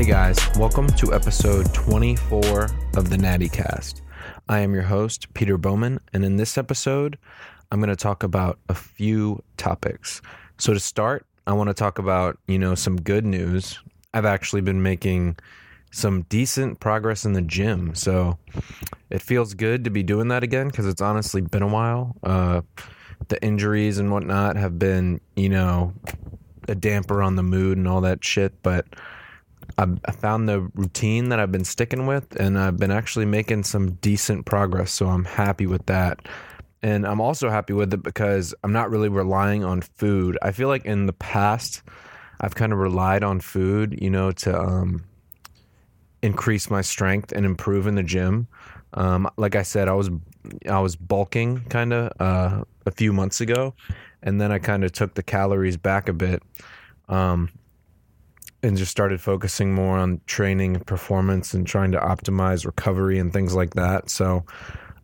Hey guys, welcome to episode 24 of the Natty Cast. I am your host, Peter Bowman, and in this episode, I'm going to talk about a few topics. So to start, I want to talk about, you know, some good news. I've actually been making some decent progress in the gym. So it feels good to be doing that again because it's honestly been a while. Uh, the injuries and whatnot have been, you know, a damper on the mood and all that shit. But I, found the routine that I've been sticking with, and I've been actually making some decent progress. So I'm happy with that. And I'm also happy with it because I'm not really relying on food. I feel like in the past, I've kind of relied on food, you know, to um, increase my strength and improve in the gym. Um, like I said, I was I was bulking kind of uh, a few months ago, and then I kind of took the calories back a bit, um, and just started focusing more on training and performance and trying to optimize recovery and things like that. So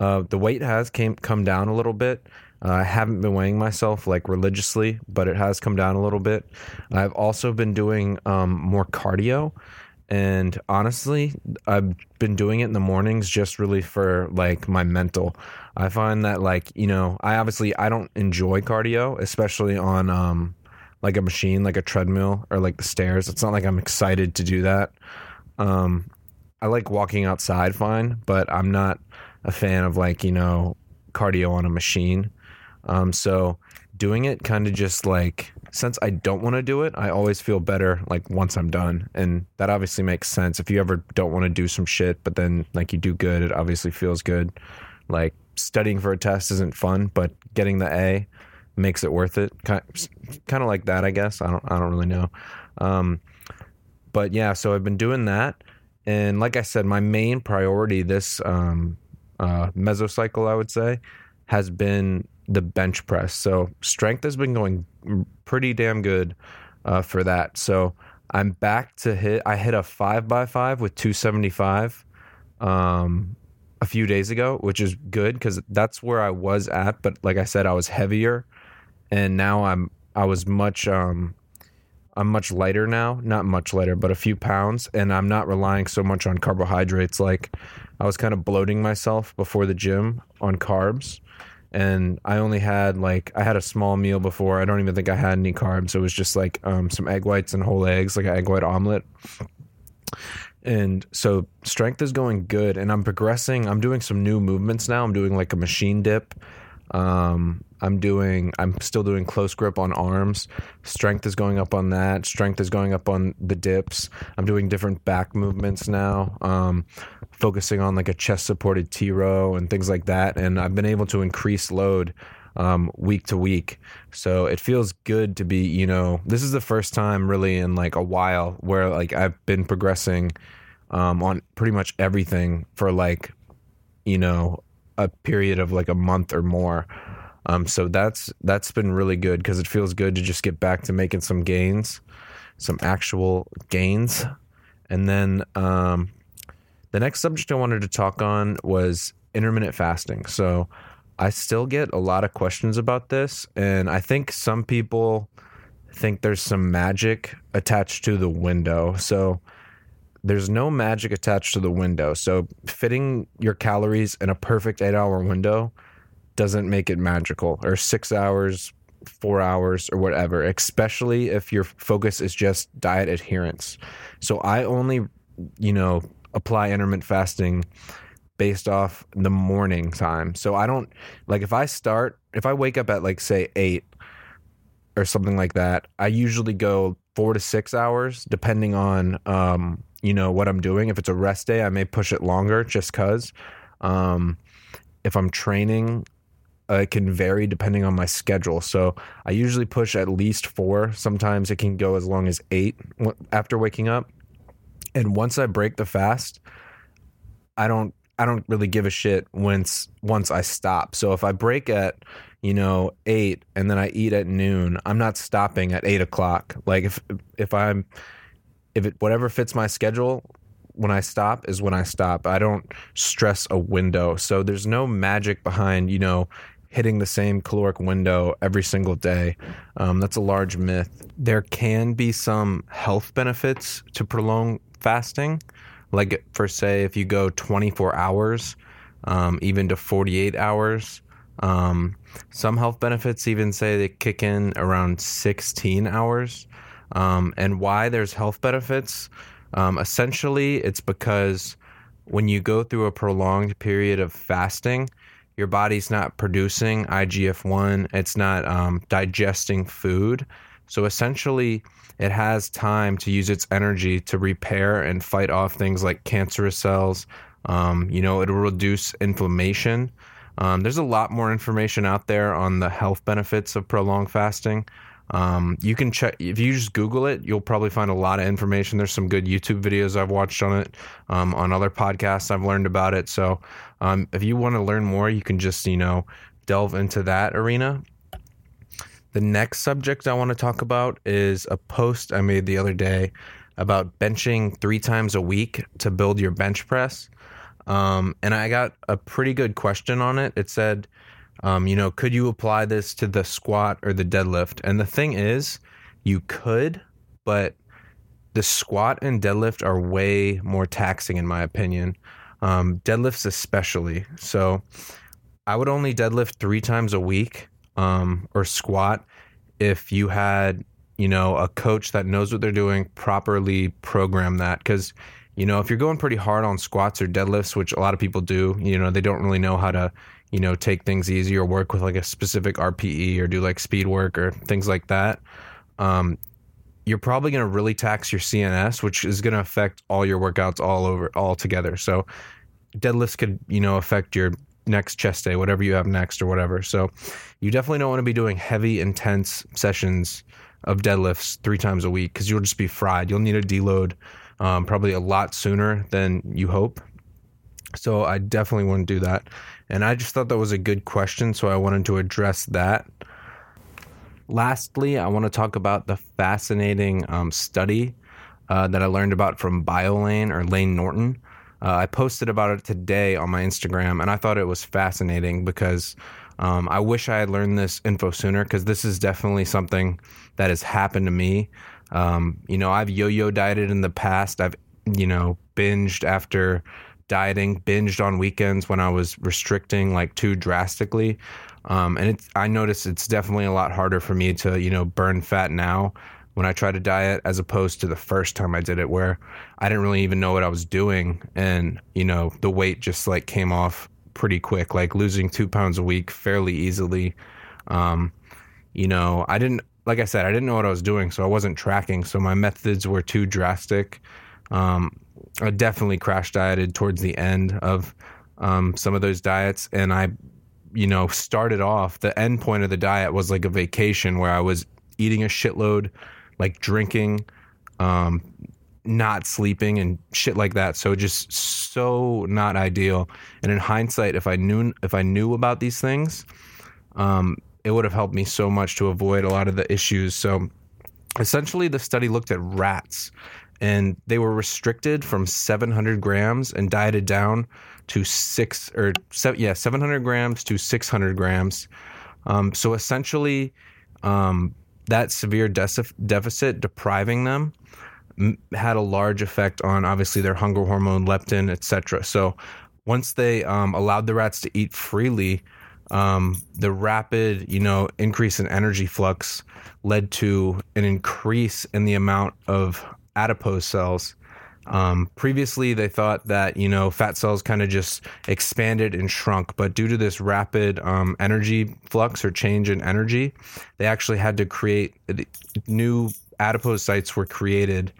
uh, the weight has came come down a little bit. Uh, I haven't been weighing myself like religiously, but it has come down a little bit. I've also been doing um, more cardio. And honestly, I've been doing it in the mornings just really for like my mental. I find that like, you know, I obviously I don't enjoy cardio, especially on um like a machine, like a treadmill or like the stairs. It's not like I'm excited to do that. Um I like walking outside fine, but I'm not a fan of like, you know, cardio on a machine. Um so doing it kind of just like since I don't want to do it, I always feel better like once I'm done. And that obviously makes sense. If you ever don't want to do some shit, but then like you do good, it obviously feels good. Like studying for a test isn't fun, but getting the A makes it worth it. Kind of like that, I guess. I don't I don't really know. Um, but yeah, so I've been doing that. And like I said, my main priority this um, uh, mesocycle, I would say, has been the bench press. So strength has been going pretty damn good uh, for that. So I'm back to hit. I hit a five by five with 275 um, a few days ago, which is good because that's where I was at. But like I said, I was heavier, and now I'm I was much um, I'm much lighter now. Not much lighter, but a few pounds, and I'm not relying so much on carbohydrates. Like I was kind of bloating myself before the gym on carbs and I only had like I had a small meal before. I don't even think I had any carbs. It was just like um, some egg whites and whole eggs, like an egg white omelet. And so strength is going good, and I'm progressing. I'm doing some new movements now. I'm doing like a machine dip. Um, I'm doing. I'm still doing close grip on arms. Strength is going up on that. Strength is going up on the dips. I'm doing different back movements now. Um, focusing on like a chest supported T row and things like that. And I've been able to increase load um, week to week. So it feels good to be, you know, this is the first time really in like a while where like I've been progressing um, on pretty much everything for like, you know, a period of like a month or more. Um, so that's that's been really good because it feels good to just get back to making some gains, some actual gains, and then um, the next subject I wanted to talk on was intermittent fasting. So I still get a lot of questions about this, and I think some people think there's some magic attached to the window. So there's no magic attached to the window. So fitting your calories in a perfect eight hour window doesn't make it magical, or six hours, four hours, or whatever, especially if your focus is just diet adherence. So I only, you know, apply intermittent fasting based off the morning time. So I don't like if I start if I wake up at like say 8 or something like that, I usually go 4 to 6 hours depending on um you know what I'm doing. If it's a rest day, I may push it longer just cuz um if I'm training uh, it can vary depending on my schedule. So I usually push at least 4. Sometimes it can go as long as 8 after waking up. And once I break the fast, I don't I don't really give a shit once once I stop. So if I break at you know eight and then I eat at noon, I'm not stopping at eight o'clock. Like if if I'm if it whatever fits my schedule when I stop is when I stop. I don't stress a window. So there's no magic behind you know hitting the same caloric window every single day. Um, that's a large myth. There can be some health benefits to prolong fasting, like for say if you go 24 hours, um, even to 48 hours. Um, some health benefits even say they kick in around 16 hours. Um, and why there's health benefits? Um, essentially, it's because when you go through a prolonged period of fasting, your body's not producing IGF 1, it's not um, digesting food. So essentially, it has time to use its energy to repair and fight off things like cancerous cells. Um, you know, it'll reduce inflammation. Um, there's a lot more information out there on the health benefits of prolonged fasting. Um, you can check if you just Google it, you'll probably find a lot of information. There's some good YouTube videos I've watched on it. Um, on other podcasts, I've learned about it. So um, if you want to learn more, you can just you know delve into that arena. The next subject I want to talk about is a post I made the other day about benching three times a week to build your bench press. Um, and I got a pretty good question on it. It said, um, you know, could you apply this to the squat or the deadlift? And the thing is, you could, but the squat and deadlift are way more taxing, in my opinion. Um, deadlifts, especially. So I would only deadlift three times a week um, or squat if you had, you know, a coach that knows what they're doing, properly program that. Because, you know, if you're going pretty hard on squats or deadlifts, which a lot of people do, you know, they don't really know how to you know, take things easy or work with like a specific RPE or do like speed work or things like that, um, you're probably going to really tax your CNS, which is going to affect all your workouts all over, all together. So deadlifts could, you know, affect your next chest day, whatever you have next or whatever. So you definitely don't want to be doing heavy, intense sessions of deadlifts three times a week because you'll just be fried. You'll need a deload um, probably a lot sooner than you hope. So I definitely wouldn't do that. And I just thought that was a good question, so I wanted to address that. Lastly, I want to talk about the fascinating um, study uh, that I learned about from Biolayne or Layne Norton. Uh, I posted about it today on my Instagram, and I thought it was fascinating because um, I wish I had learned this info sooner because this is definitely something that has happened to me. Um, you know, I've yo yo dieted in the past. I've, you know, binged after dieting, binged on weekends when I was restricting like too drastically. Um, and it's, I noticed it's definitely a lot harder for me to, you know, burn fat now when I try to diet as opposed to the first time I did it where I didn't really even know what I was doing. And, you know, the weight just like came off pretty quick, like losing two pounds a week fairly easily. Um, you know, I didn't, like I said, I didn't know what I was doing, so I wasn't tracking. So my methods were too drastic. Um, I definitely crash dieted towards the end of um, some of those diets, and I, you know, started off. The end point of the diet was like a vacation where I was eating a shitload, like drinking, um, not sleeping, and shit like that. So just so not ideal. And in hindsight, if I knew if I knew about these things, um, it would have helped me so much to avoid a lot of the issues. So essentially, the study looked at rats and they were restricted from 700 grams and dieted down to six or seven, yeah 700 grams to 600 grams. Um, so essentially, um, that severe de- deficit depriving them m- had a large effect on obviously their hunger hormone, leptin, etc. So once they um, allowed the rats to eat freely, um, the rapid, you know, increase in energy flux led to an increase in the amount of adipose cells. Um, previously, they thought that you know fat cells kind of just expanded and shrunk, but due to this rapid um, energy flux or change in energy, they actually had to create new adipocytes were created,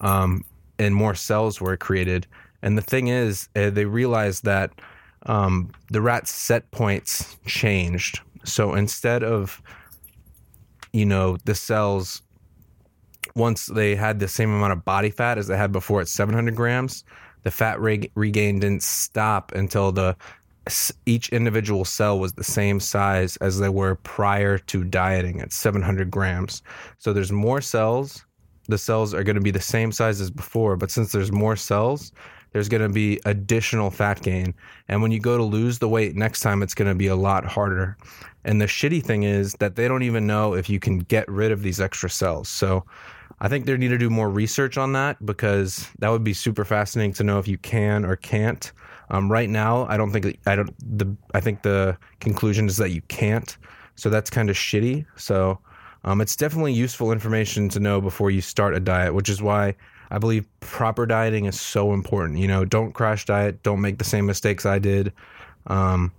um, and more cells were created. And the thing is, uh, they realized that um, the rat's set points changed. So instead of you know the cells once they had the same amount of body fat as they had before at 700 grams, the fat re- regain didn't stop until the each individual cell was the same size as they were prior to dieting at 700 grams. So there's more cells. The cells are going to be the same size as before, but since there's more cells, there's going to be additional fat gain. And when you go to lose the weight next time, it's going to be a lot harder. And the shitty thing is that they don't even know if you can get rid of these extra cells. So I think they need to do more research on that because that would be super fascinating to know if you can or can't. Um, right now, I don't think I don't the I think the conclusion is that you can't. So that's kind of shitty. So um, it's definitely useful information to know before you start a diet, which is why I believe proper dieting is so important. You know, don't crash diet. Don't make the same mistakes I did. Um,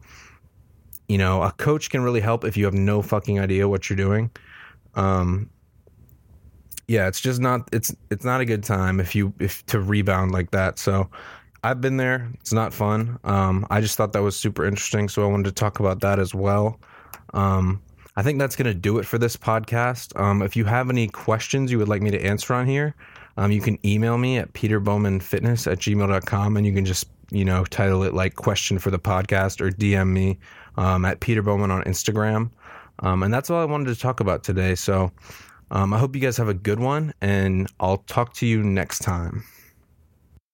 you know, a coach can really help if you have no fucking idea what you're doing. Um, yeah, it's just not it's it's not a good time if you if to rebound like that. So I've been there. It's not fun. Um, I just thought that was super interesting, so I wanted to talk about that as well. Um, I think that's going to do it for this podcast. Um, if you have any questions you would like me to answer on here, um, you can email me at peterbowmanfitness at gmail.com and you can just, you know, title it like question for the podcast or DM me um, at Peter Bowman on Instagram. Um, and that's all I wanted to talk about today. So um, I hope you guys have a good one, and I'll talk to you next time.